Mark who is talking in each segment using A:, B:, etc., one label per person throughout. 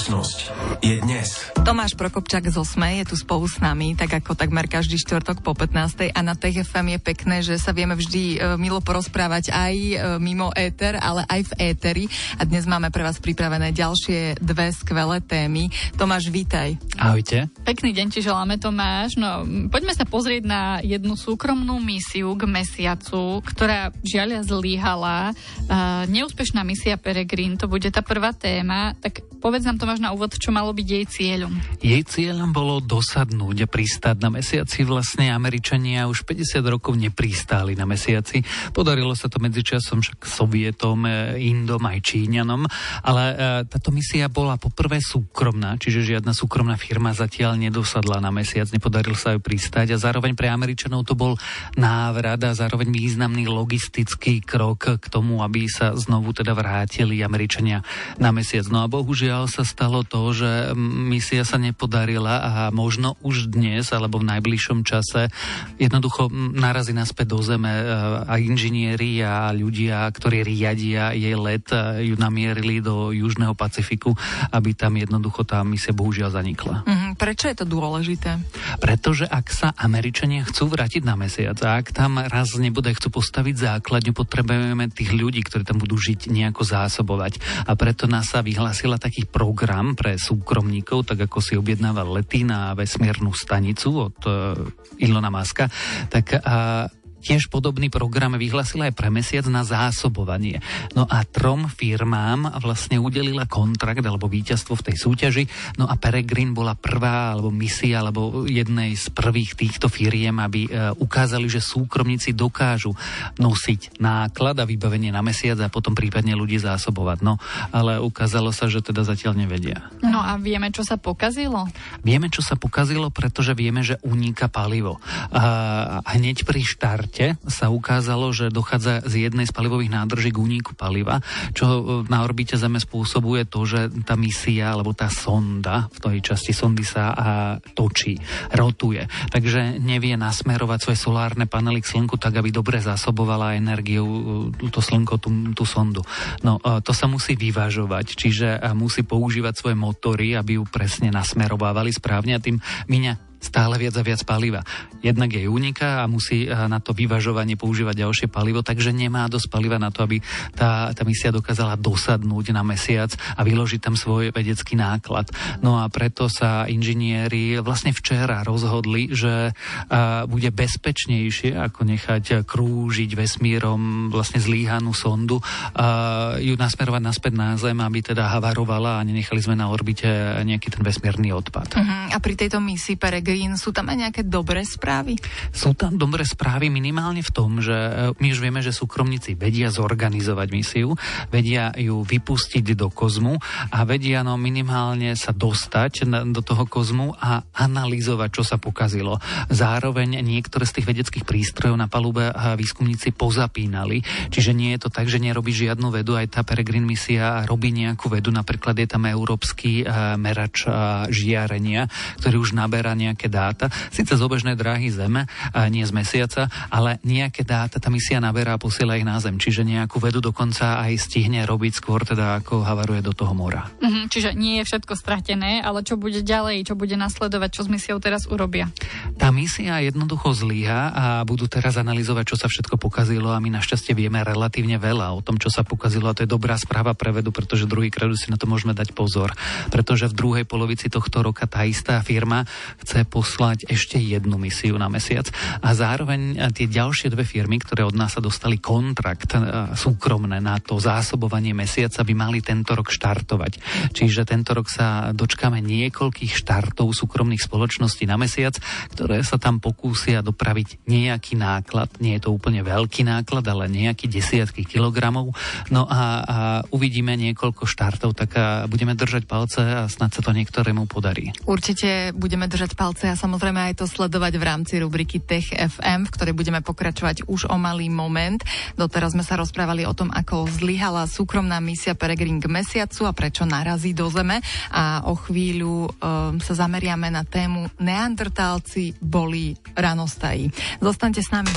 A: Budúcnosť je dnes.
B: Tomáš Prokopčák z Osme je tu spolu s nami, tak ako takmer každý štvrtok po 15. a na TFM je pekné, že sa vieme vždy e, milo porozprávať aj e, mimo éter, ale aj v éteri. A dnes máme pre vás pripravené ďalšie dve skvelé témy. Tomáš, vítaj.
C: Ahojte.
D: Pekný deň ti želáme, Tomáš. No, poďme sa pozrieť na jednu súkromnú misiu k mesiacu, ktorá žiaľ zlíhala. Uh, neúspešná misia Peregrin, to bude tá prvá téma. Tak povedz nám, Tomáš, na úvod, čo malo byť jej cieľom.
C: Jej cieľom bolo dosadnúť a pristáť na mesiaci. Vlastne Američania už 50 rokov nepristáli na mesiaci. Podarilo sa to medzičasom však Sovietom, e, Indom aj Číňanom, ale e, táto misia bola poprvé súkromná, čiže žiadna súkromná firma zatiaľ nedosadla na mesiac, nepodaril sa ju pristáť a zároveň pre Američanov to bol návrat a zároveň významný logistický krok k tomu, aby sa znovu teda vrátili Američania na mesiac. No a bohužiaľ sa stalo to, že misia sa nepodarila a možno už dnes alebo v najbližšom čase jednoducho narazí naspäť do zeme e, a inžinieri a ľudia, ktorí riadia jej let, e, ju namierili do Južného Pacifiku, aby tam jednoducho tá misia bohužiaľ zanikla.
B: Mm, prečo je to dôležité?
C: Pretože ak sa Američania chcú vrátiť na mesiac a ak tam raz nebude chcú postaviť základňu, potrebujeme tých ľudí, ktorí tam budú žiť nejako zásobovať. A preto NASA vyhlásila taký program pre súkromníkov, tak ako si objednával lety na vesmírnu stanicu od uh, Ilona Maska, tak uh, tiež podobný program vyhlasila aj pre mesiac na zásobovanie. No a trom firmám vlastne udelila kontrakt alebo víťazstvo v tej súťaži. No a Peregrin bola prvá alebo misia alebo jednej z prvých týchto firiem, aby e, ukázali, že súkromníci dokážu nosiť náklad a vybavenie na mesiac a potom prípadne ľudí zásobovať. No ale ukázalo sa, že teda zatiaľ nevedia.
D: No a vieme, čo sa pokazilo?
C: Vieme, čo sa pokazilo, pretože vieme, že uniká palivo. A hneď pri štart štarte sa ukázalo, že dochádza z jednej z palivových nádrží k úniku paliva, čo e, na orbite Zeme spôsobuje to, že tá misia alebo tá sonda v tej časti sondy sa a točí, rotuje. Takže nevie nasmerovať svoje solárne panely k Slnku tak, aby dobre zásobovala energiu e, to Slnko, tú, tú sondu. No e, to sa musí vyvažovať, čiže musí používať svoje motory, aby ju presne nasmerovávali správne a tým míňa stále viac a viac paliva. Jednak jej uniká a musí eh, na to vyvažovanie používať ďalšie palivo, takže nemá dosť paliva na to, aby tá, tá misia dokázala dosadnúť na mesiac a vyložiť tam svoj vedecký náklad. No a preto sa inžinieri vlastne včera rozhodli, že uh, bude bezpečnejšie, ako nechať krúžiť vesmírom vlastne zlíhanú sondu, uh, ju nasmerovať naspäť na Zem, aby teda havarovala a nenechali sme na orbite nejaký ten vesmírny odpad.
B: Uh-huh. A pri tejto misii Pereg Green. Sú tam aj nejaké dobré správy?
C: Sú tam dobré správy minimálne v tom, že e, my už vieme, že súkromníci vedia zorganizovať misiu, vedia ju vypustiť do kozmu a vedia no minimálne sa dostať do toho kozmu a analyzovať, čo sa pokazilo. Zároveň niektoré z tých vedeckých prístrojov na palube výskumníci pozapínali, čiže nie je to tak, že nerobí žiadnu vedu, aj tá Peregrine misia robí nejakú vedu, napríklad je tam európsky e, merač e, žiarenia, ktorý už naberá nejaké nejaké dáta, síce z obežnej dráhy Zeme, nie z Mesiaca, ale nejaké dáta tá misia naberá a posiela ich na Zem, čiže nejakú vedu dokonca aj stihne robiť skôr, teda ako havaruje do toho mora.
D: Mm-hmm, čiže nie je všetko stratené, ale čo bude ďalej, čo bude nasledovať, čo s misiou teraz urobia?
C: Tá misia jednoducho zlyha a budú teraz analyzovať, čo sa všetko pokazilo a my našťastie vieme relatívne veľa o tom, čo sa pokazilo a to je dobrá správa pre vedu, pretože druhý krát si na to môžeme dať pozor, pretože v druhej polovici tohto roka tá istá firma chce poslať ešte jednu misiu na mesiac a zároveň tie ďalšie dve firmy, ktoré od nás sa dostali kontrakt e, súkromné na to zásobovanie mesiaca, by mali tento rok štartovať. Čiže tento rok sa dočkáme niekoľkých štartov súkromných spoločností na mesiac, ktoré sa tam pokúsia dopraviť nejaký náklad. Nie je to úplne veľký náklad, ale nejaký desiatky kilogramov. No a, a uvidíme niekoľko štartov, tak budeme držať palce a snad sa to niektorému podarí.
B: Určite budeme držať palce budúce a samozrejme aj to sledovať v rámci rubriky Tech FM, v ktorej budeme pokračovať už o malý moment. Doteraz sme sa rozprávali o tom, ako zlyhala súkromná misia Peregrin k mesiacu a prečo narazí do zeme a o chvíľu um, sa zameriame na tému Neandertálci boli ranostají. Zostaňte s nami.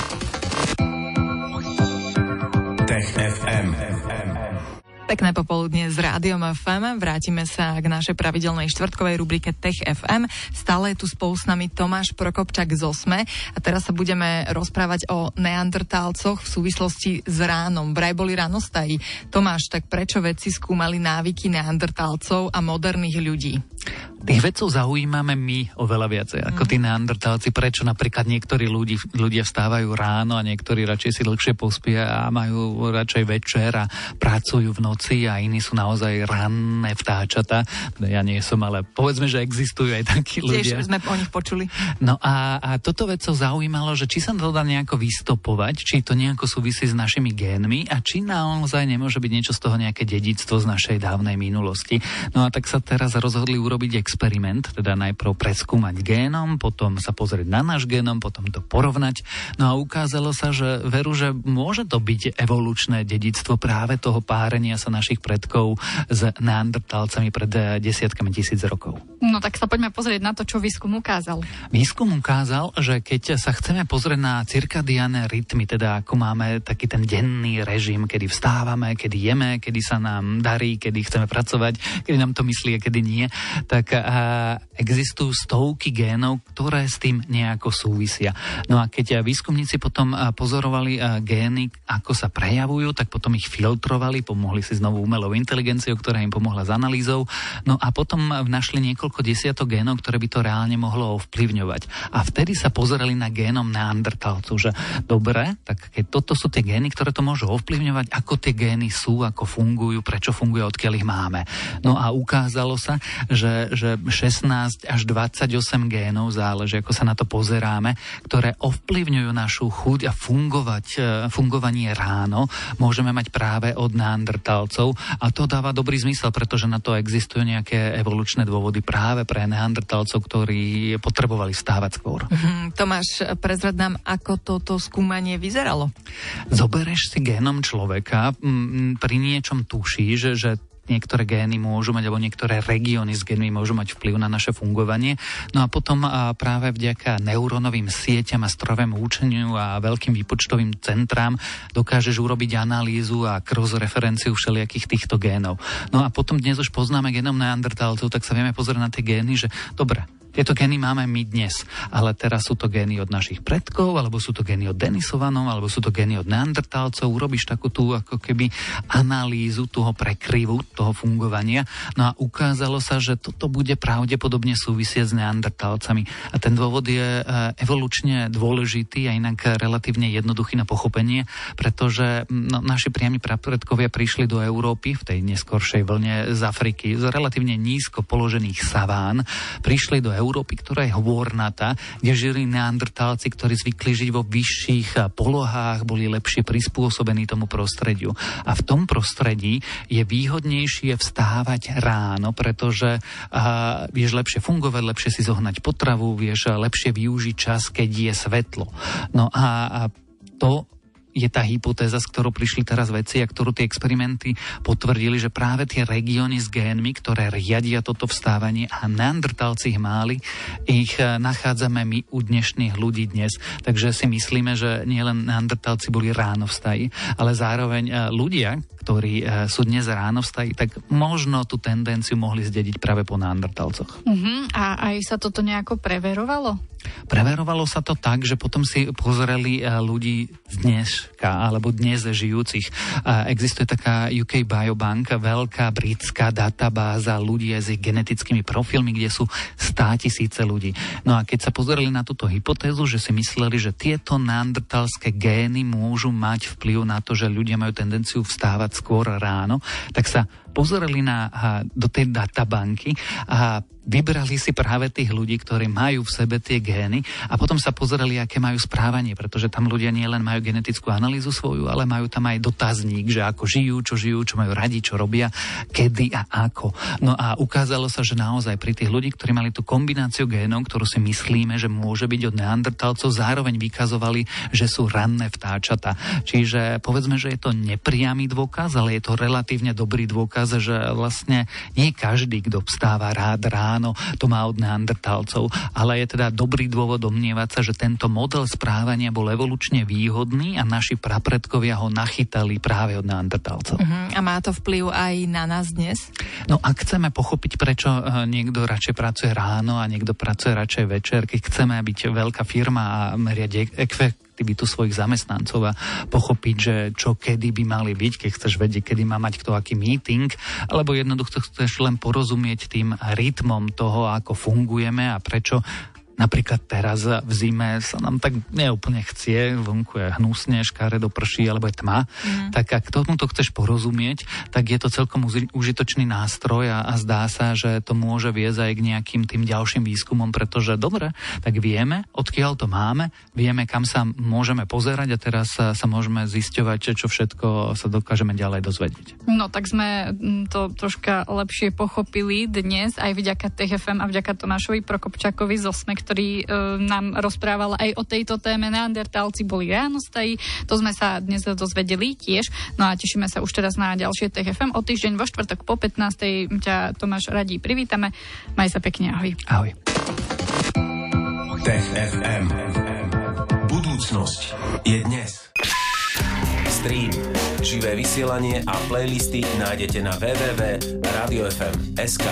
A: Tech FM. FM.
B: Pekné popoludne s Rádiom FM. Vrátime sa k našej pravidelnej štvrtkovej rubrike Tech FM. Stále je tu spolu s nami Tomáš Prokopčak z Osme a teraz sa budeme rozprávať o neandertálcoch v súvislosti s ránom. Vraj boli ránostají. Tomáš, tak prečo vedci skúmali návyky neandertálcov a moderných ľudí?
C: Tých vedcov zaujímame my oveľa viacej ako tí neandertálci. Prečo napríklad niektorí ľudí, ľudia vstávajú ráno a niektorí radšej si dlhšie pospia a majú radšej večer a pracujú v noci a iní sú naozaj ranné vtáčata. No, ja nie som, ale povedzme, že existujú aj takí ľudia.
B: Tiež sme o nich počuli.
C: No a, a toto vedcov zaujímalo, že či sa to dá nejako vystopovať, či to nejako súvisí s našimi génmi a či naozaj nemôže byť niečo z toho nejaké dedictvo z našej dávnej minulosti. No a tak sa teraz rozhodli urobiť experiment, teda najprv preskúmať génom, potom sa pozrieť na náš génom, potom to porovnať. No a ukázalo sa, že veru, že môže to byť evolučné dedictvo práve toho párenia sa našich predkov s neandertálcami pred eh, desiatkami tisíc rokov.
D: No tak sa poďme pozrieť na to, čo výskum ukázal.
C: Výskum ukázal, že keď sa chceme pozrieť na cirkadiané rytmy, teda ako máme taký ten denný režim, kedy vstávame, kedy jeme, kedy sa nám darí, kedy chceme pracovať, kedy nám to myslí a kedy nie, tak existujú stovky génov, ktoré s tým nejako súvisia. No a keď výskumníci potom pozorovali gény, ako sa prejavujú, tak potom ich filtrovali, pomohli si znovu umelou inteligenciou, ktorá im pomohla s analýzou. No a potom našli niekoľko desiatok génov, ktoré by to reálne mohlo ovplyvňovať. A vtedy sa pozerali na génom neandertalcu, že dobre, tak keď toto sú tie gény, ktoré to môžu ovplyvňovať, ako tie gény sú, ako fungujú, prečo fungujú, odkiaľ ich máme. No a ukázalo sa, že, že 16 až 28 génov, záleží ako sa na to pozeráme, ktoré ovplyvňujú našu chuť a fungovať, e, fungovanie ráno, môžeme mať práve od neandertalcov a to dáva dobrý zmysel, pretože na to existujú nejaké evolučné dôvody práve pre neandertalcov, ktorí potrebovali stávať skôr.
B: Mm, Tomáš, prezrad nám, ako toto skúmanie vyzeralo?
C: Zobereš si génom človeka, pri niečom tuší, že, že niektoré gény môžu mať, alebo niektoré regióny s génmi môžu mať vplyv na naše fungovanie. No a potom práve vďaka neurónovým sieťam a strojovému účeniu a veľkým výpočtovým centrám dokážeš urobiť analýzu a cross-referenciu všelijakých týchto génov. No a potom dnes už poznáme génom neandertálcov, tak sa vieme pozrieť na tie gény, že dobre, tieto gény máme my dnes, ale teraz sú to gény od našich predkov, alebo sú to gény od Denisovanov, alebo sú to gény od neandertálcov. Urobíš takú tú ako keby analýzu toho prekryvu, toho fungovania. No a ukázalo sa, že toto bude pravdepodobne súvisieť s neandertálcami. A ten dôvod je e, evolučne dôležitý a inak relatívne jednoduchý na pochopenie, pretože no, naši priami prapredkovia prišli do Európy v tej neskoršej vlne z Afriky z relatívne nízko položených saván. Prišli do Európy Európy, ktorá je hôrnata, kde žili neandertálci, ktorí zvykli žiť vo vyšších polohách, boli lepšie prispôsobení tomu prostrediu. A v tom prostredí je výhodnejšie vstávať ráno, pretože a, vieš lepšie fungovať, lepšie si zohnať potravu, vieš lepšie využiť čas, keď je svetlo. No a, a to je tá hypotéza, s ktorou prišli teraz veci a ktorú tie experimenty potvrdili, že práve tie regióny s génmi, ktoré riadia toto vstávanie a neandertalci ich máli, ich e, nachádzame my u dnešných ľudí dnes. Takže si myslíme, že nielen neandertalci boli ráno vstají, ale zároveň e, ľudia, ktorí e, sú dnes ráno vstají, tak možno tú tendenciu mohli zdediť práve po neandertalcoch.
D: Uh-huh. A aj sa toto nejako preverovalo?
C: Preverovalo sa to tak, že potom si pozreli eh, ľudí z dneska alebo dnes žijúcich. Existuje taká UK Biobank, veľká britská databáza ľudí s genetickými profilmi, kde sú stá tisíce ľudí. No a keď sa pozreli na túto hypotézu, že si mysleli, že tieto neandertalské gény môžu mať vplyv na to, že ľudia majú tendenciu vstávať skôr ráno, tak sa pozreli na, do tej databanky a vybrali si práve tých ľudí, ktorí majú v sebe tie gény a potom sa pozreli, aké majú správanie, pretože tam ľudia nielen majú genetickú analýzu svoju, ale majú tam aj dotazník, že ako žijú, čo žijú, čo majú radi, čo robia, kedy a ako. No a ukázalo sa, že naozaj pri tých ľudí, ktorí mali tú kombináciu génov, ktorú si myslíme, že môže byť od neandertalcov, zároveň vykazovali, že sú ranné vtáčata. Čiže povedzme, že je to nepriamy dôkaz, ale je to relatívne dobrý dôkaz dôkaz, že vlastne nie každý, kto vstáva rád ráno, to má od neandertálcov, ale je teda dobrý dôvod domnievať sa, že tento model správania bol evolučne výhodný a naši prapredkovia ho nachytali práve od neandertálcov.
B: Uh-huh. A má to vplyv aj na nás dnes?
C: No ak chceme pochopiť, prečo e, niekto radšej pracuje ráno a niekto pracuje radšej večer, keď chceme byť veľká firma a meriať efektivitu svojich zamestnancov a pochopiť, že čo kedy by mali byť, keď chceš vedieť, kedy má mať kto aký meeting, alebo jednoducho chceš len porozumieť tým rytmom toho, ako fungujeme a prečo Napríklad teraz v zime sa nám tak neúplne chcie, vonku je hnusne, do prší alebo je tma, mm. tak ak tomuto chceš porozumieť, tak je to celkom užitočný nástroj a, a zdá sa, že to môže viesť aj k nejakým tým ďalším výskumom, pretože dobre, tak vieme, odkiaľ to máme, vieme, kam sa môžeme pozerať a teraz sa, sa môžeme zisťovať, čo všetko sa dokážeme ďalej dozvedieť.
D: No tak sme mm, to troška lepšie pochopili dnes aj vďaka TFM a vďaka Tomášovi Prokopčakovi z Osmek, ktorý e, nám rozprával aj o tejto téme. Neandertálci boli ránostají, to sme sa dnes dozvedeli tiež. No a tešíme sa už teraz na ďalšie TFM. O týždeň vo štvrtok po 15. ťa Tomáš radí privítame. Maj sa pekne, ahoj.
C: Ahoj.
A: Tech FM. Budúcnosť je dnes. Stream, živé vysielanie a playlisty nájdete na www.radiofm.sk.